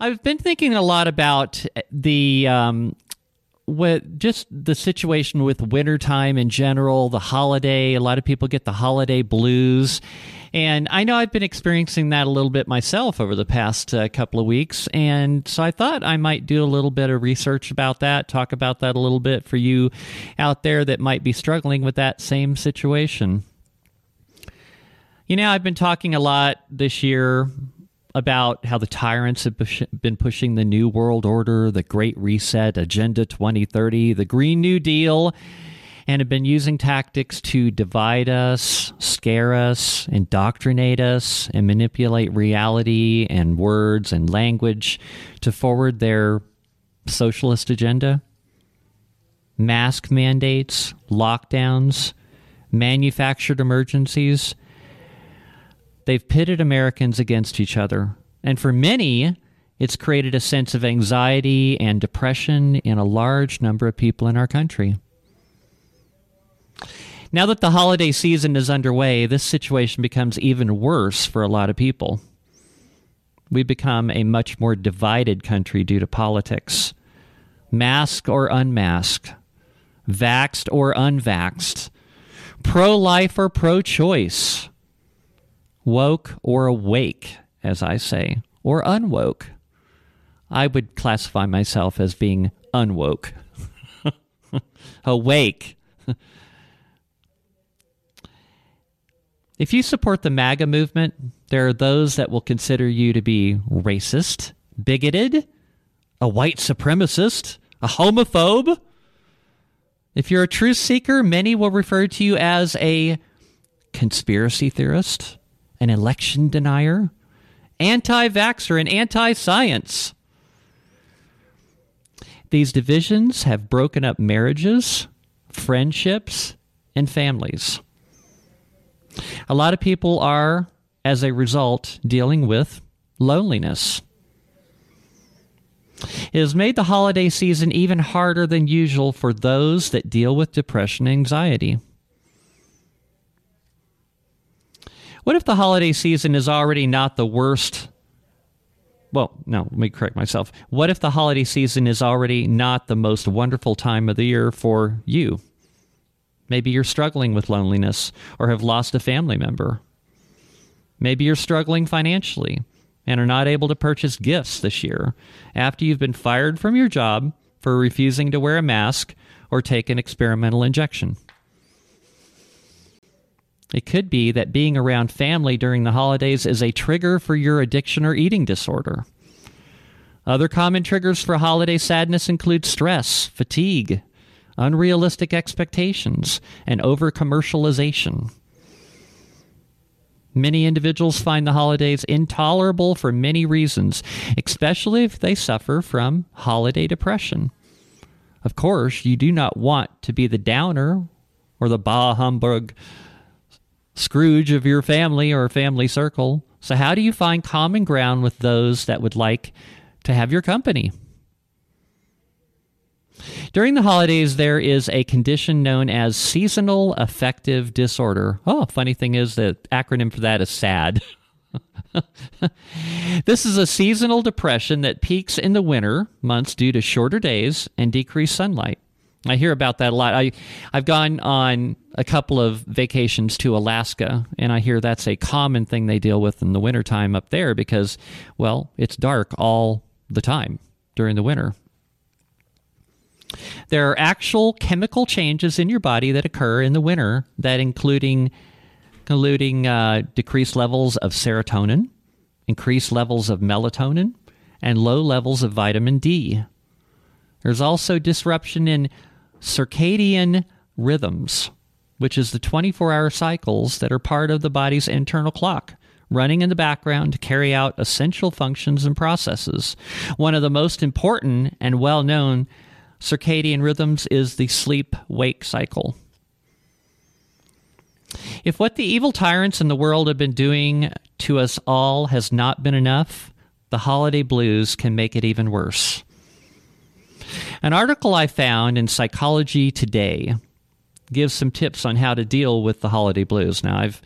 I've been thinking a lot about the um, what just the situation with wintertime in general, the holiday. A lot of people get the holiday blues. And I know I've been experiencing that a little bit myself over the past uh, couple of weeks. And so I thought I might do a little bit of research about that, talk about that a little bit for you out there that might be struggling with that same situation. You know, I've been talking a lot this year about how the tyrants have been pushing the New World Order, the Great Reset, Agenda 2030, the Green New Deal, and have been using tactics to divide us, scare us, indoctrinate us, and manipulate reality and words and language to forward their socialist agenda. Mask mandates, lockdowns, manufactured emergencies They've pitted Americans against each other. And for many, it's created a sense of anxiety and depression in a large number of people in our country. Now that the holiday season is underway, this situation becomes even worse for a lot of people. We become a much more divided country due to politics. Mask or unmasked, vaxed or unvaxed, pro life or pro choice, woke or awake, as I say, or unwoke. I would classify myself as being unwoke. awake. if you support the MAGA movement, there are those that will consider you to be racist, bigoted, a white supremacist, a homophobe. If you're a truth seeker, many will refer to you as a conspiracy theorist, an election denier, anti vaxxer, and anti science. These divisions have broken up marriages, friendships, and families. A lot of people are, as a result, dealing with loneliness. It has made the holiday season even harder than usual for those that deal with depression and anxiety. What if the holiday season is already not the worst? Well, no, let me correct myself. What if the holiday season is already not the most wonderful time of the year for you? Maybe you're struggling with loneliness or have lost a family member. Maybe you're struggling financially and are not able to purchase gifts this year after you've been fired from your job for refusing to wear a mask or take an experimental injection. It could be that being around family during the holidays is a trigger for your addiction or eating disorder. Other common triggers for holiday sadness include stress, fatigue, unrealistic expectations, and over commercialization. Many individuals find the holidays intolerable for many reasons, especially if they suffer from holiday depression. Of course, you do not want to be the downer or the bah humbug Scrooge of your family or family circle. So, how do you find common ground with those that would like to have your company? During the holidays, there is a condition known as seasonal affective disorder. Oh, funny thing is, the acronym for that is SAD. this is a seasonal depression that peaks in the winter months due to shorter days and decreased sunlight. I hear about that a lot. I I've gone on a couple of vacations to Alaska and I hear that's a common thing they deal with in the wintertime up there because well, it's dark all the time during the winter. There are actual chemical changes in your body that occur in the winter that including including uh, decreased levels of serotonin, increased levels of melatonin, and low levels of vitamin D. There's also disruption in circadian rhythms, which is the 24 hour cycles that are part of the body's internal clock, running in the background to carry out essential functions and processes. One of the most important and well known circadian rhythms is the sleep wake cycle. If what the evil tyrants in the world have been doing to us all has not been enough, the holiday blues can make it even worse. An article I found in Psychology Today gives some tips on how to deal with the holiday blues. Now, I've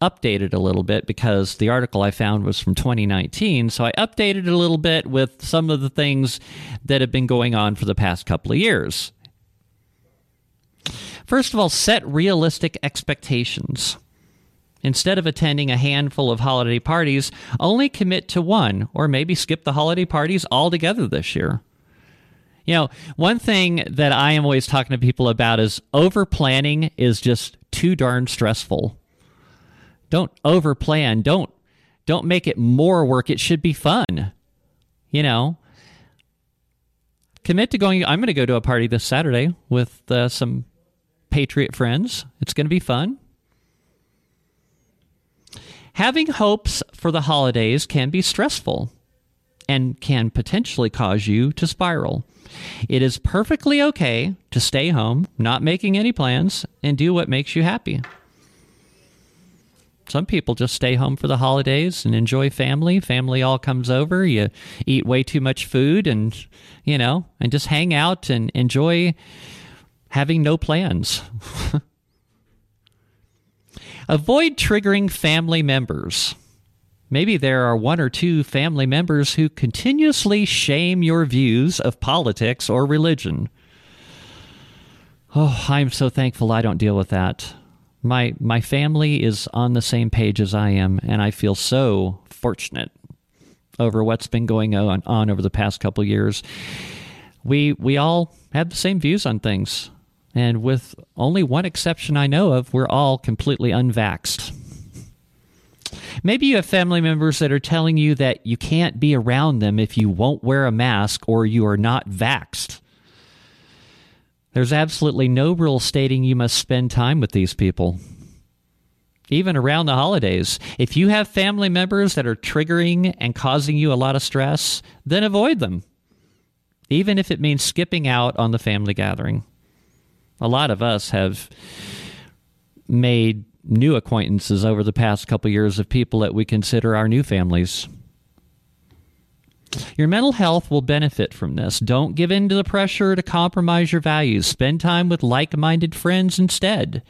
updated a little bit because the article I found was from 2019. So I updated a little bit with some of the things that have been going on for the past couple of years. First of all, set realistic expectations. Instead of attending a handful of holiday parties, only commit to one, or maybe skip the holiday parties altogether this year. You know, one thing that I am always talking to people about is over planning is just too darn stressful. Don't over plan. Don't don't make it more work. It should be fun. You know, commit to going. I'm going to go to a party this Saturday with uh, some Patriot friends. It's going to be fun. Having hopes for the holidays can be stressful and can potentially cause you to spiral. It is perfectly okay to stay home, not making any plans, and do what makes you happy. Some people just stay home for the holidays and enjoy family. Family all comes over. You eat way too much food and, you know, and just hang out and enjoy having no plans. Avoid triggering family members. Maybe there are one or two family members who continuously shame your views of politics or religion. Oh, I'm so thankful I don't deal with that. My my family is on the same page as I am, and I feel so fortunate over what's been going on, on over the past couple years. We we all have the same views on things. And with only one exception I know of, we're all completely unvaxxed. Maybe you have family members that are telling you that you can't be around them if you won't wear a mask or you are not vaxxed. There's absolutely no rule stating you must spend time with these people. Even around the holidays, if you have family members that are triggering and causing you a lot of stress, then avoid them, even if it means skipping out on the family gathering. A lot of us have made new acquaintances over the past couple years of people that we consider our new families. Your mental health will benefit from this. Don't give in to the pressure to compromise your values. Spend time with like minded friends instead.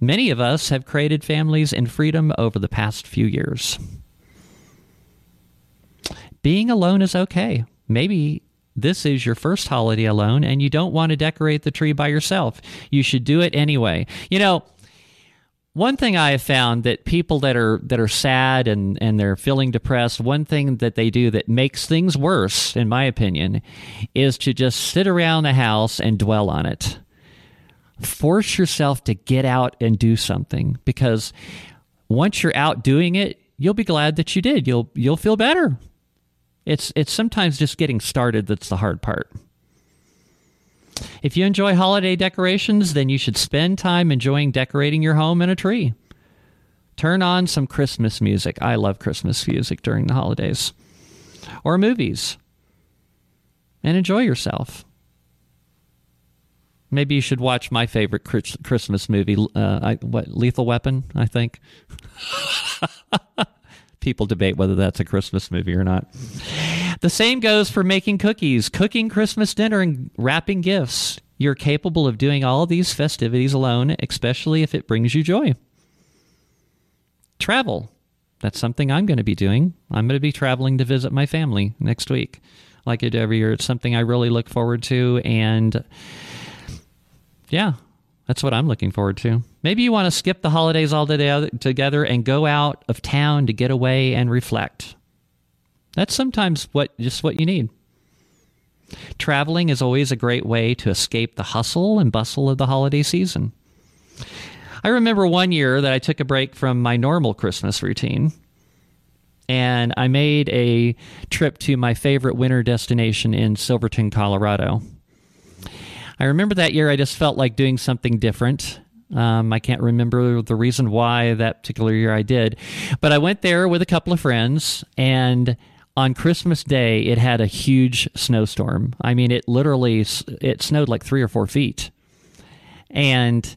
Many of us have created families in freedom over the past few years. Being alone is okay. Maybe this is your first holiday alone and you don't want to decorate the tree by yourself. You should do it anyway. You know, one thing I have found that people that are that are sad and, and they're feeling depressed, one thing that they do that makes things worse, in my opinion, is to just sit around the house and dwell on it. Force yourself to get out and do something because once you're out doing it, you'll be glad that you did. You'll you'll feel better. It's it's sometimes just getting started that's the hard part. If you enjoy holiday decorations, then you should spend time enjoying decorating your home and a tree. Turn on some Christmas music. I love Christmas music during the holidays. Or movies. And enjoy yourself. Maybe you should watch my favorite Christmas movie, uh, I, what Lethal Weapon, I think. people debate whether that's a Christmas movie or not. The same goes for making cookies, cooking Christmas dinner, and wrapping gifts. You're capable of doing all of these festivities alone, especially if it brings you joy. Travel. That's something I'm going to be doing. I'm going to be traveling to visit my family next week. Like I do every year. It's something I really look forward to. And yeah, that's what I'm looking forward to. Maybe you want to skip the holidays all together and go out of town to get away and reflect. That's sometimes what just what you need. Traveling is always a great way to escape the hustle and bustle of the holiday season. I remember one year that I took a break from my normal Christmas routine and I made a trip to my favorite winter destination in Silverton, Colorado. I remember that year I just felt like doing something different. Um, I can't remember the reason why that particular year I did, but I went there with a couple of friends, and on Christmas Day it had a huge snowstorm. I mean, it literally it snowed like three or four feet, and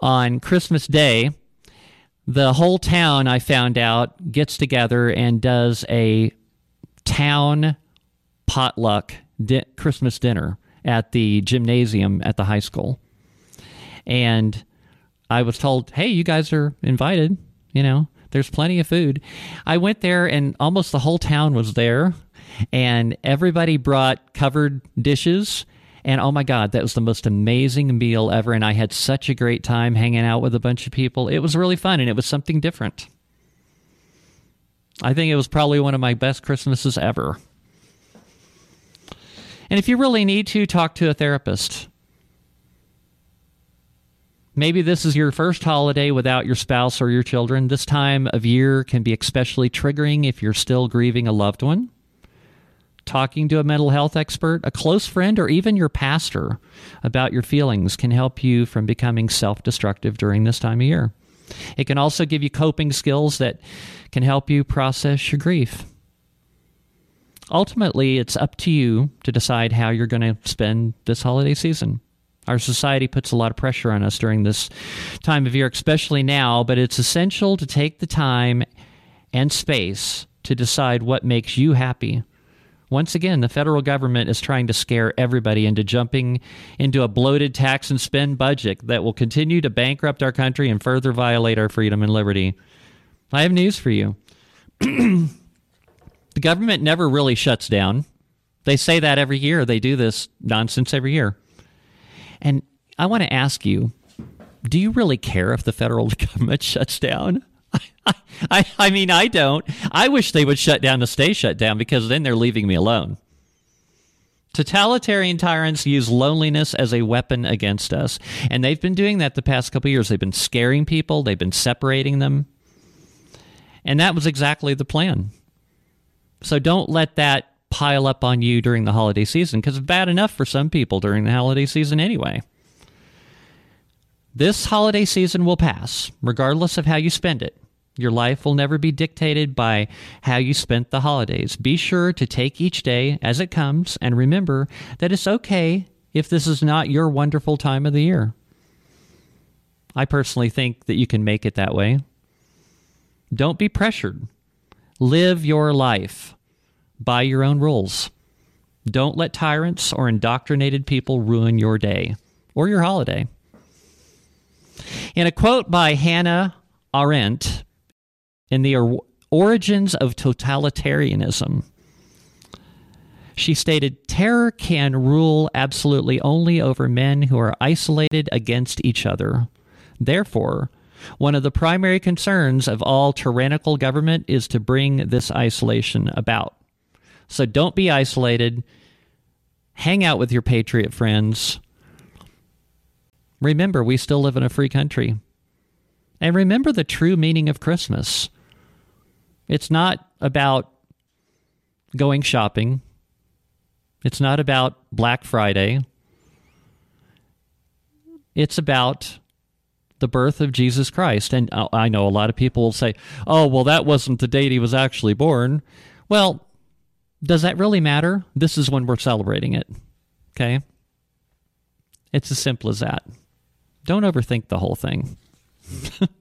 on Christmas Day, the whole town I found out gets together and does a town potluck di- Christmas dinner at the gymnasium at the high school. And I was told, hey, you guys are invited. You know, there's plenty of food. I went there and almost the whole town was there, and everybody brought covered dishes. And oh my God, that was the most amazing meal ever. And I had such a great time hanging out with a bunch of people. It was really fun and it was something different. I think it was probably one of my best Christmases ever. And if you really need to, talk to a therapist. Maybe this is your first holiday without your spouse or your children. This time of year can be especially triggering if you're still grieving a loved one. Talking to a mental health expert, a close friend, or even your pastor about your feelings can help you from becoming self destructive during this time of year. It can also give you coping skills that can help you process your grief ultimately, it's up to you to decide how you're going to spend this holiday season. Our society puts a lot of pressure on us during this time of year, especially now, but it's essential to take the time and space to decide what makes you happy. Once again, the federal government is trying to scare everybody into jumping into a bloated tax and spend budget that will continue to bankrupt our country and further violate our freedom and liberty. I have news for you. The government never really shuts down. They say that every year. They do this nonsense every year. And I want to ask you do you really care if the federal government shuts down? I, I, I mean, I don't. I wish they would shut down to stay shut down because then they're leaving me alone. Totalitarian tyrants use loneliness as a weapon against us. And they've been doing that the past couple years. They've been scaring people, they've been separating them. And that was exactly the plan. So don't let that pile up on you during the holiday season because it's bad enough for some people during the holiday season anyway. This holiday season will pass, regardless of how you spend it. Your life will never be dictated by how you spent the holidays. Be sure to take each day as it comes and remember that it's okay if this is not your wonderful time of the year. I personally think that you can make it that way. Don't be pressured Live your life by your own rules. Don't let tyrants or indoctrinated people ruin your day or your holiday. In a quote by Hannah Arendt in The Origins of Totalitarianism, she stated, Terror can rule absolutely only over men who are isolated against each other. Therefore, one of the primary concerns of all tyrannical government is to bring this isolation about. So don't be isolated. Hang out with your patriot friends. Remember, we still live in a free country. And remember the true meaning of Christmas. It's not about going shopping. It's not about Black Friday. It's about the birth of Jesus Christ. And uh, I know a lot of people will say, oh, well, that wasn't the date he was actually born. Well, does that really matter? This is when we're celebrating it. Okay? It's as simple as that. Don't overthink the whole thing.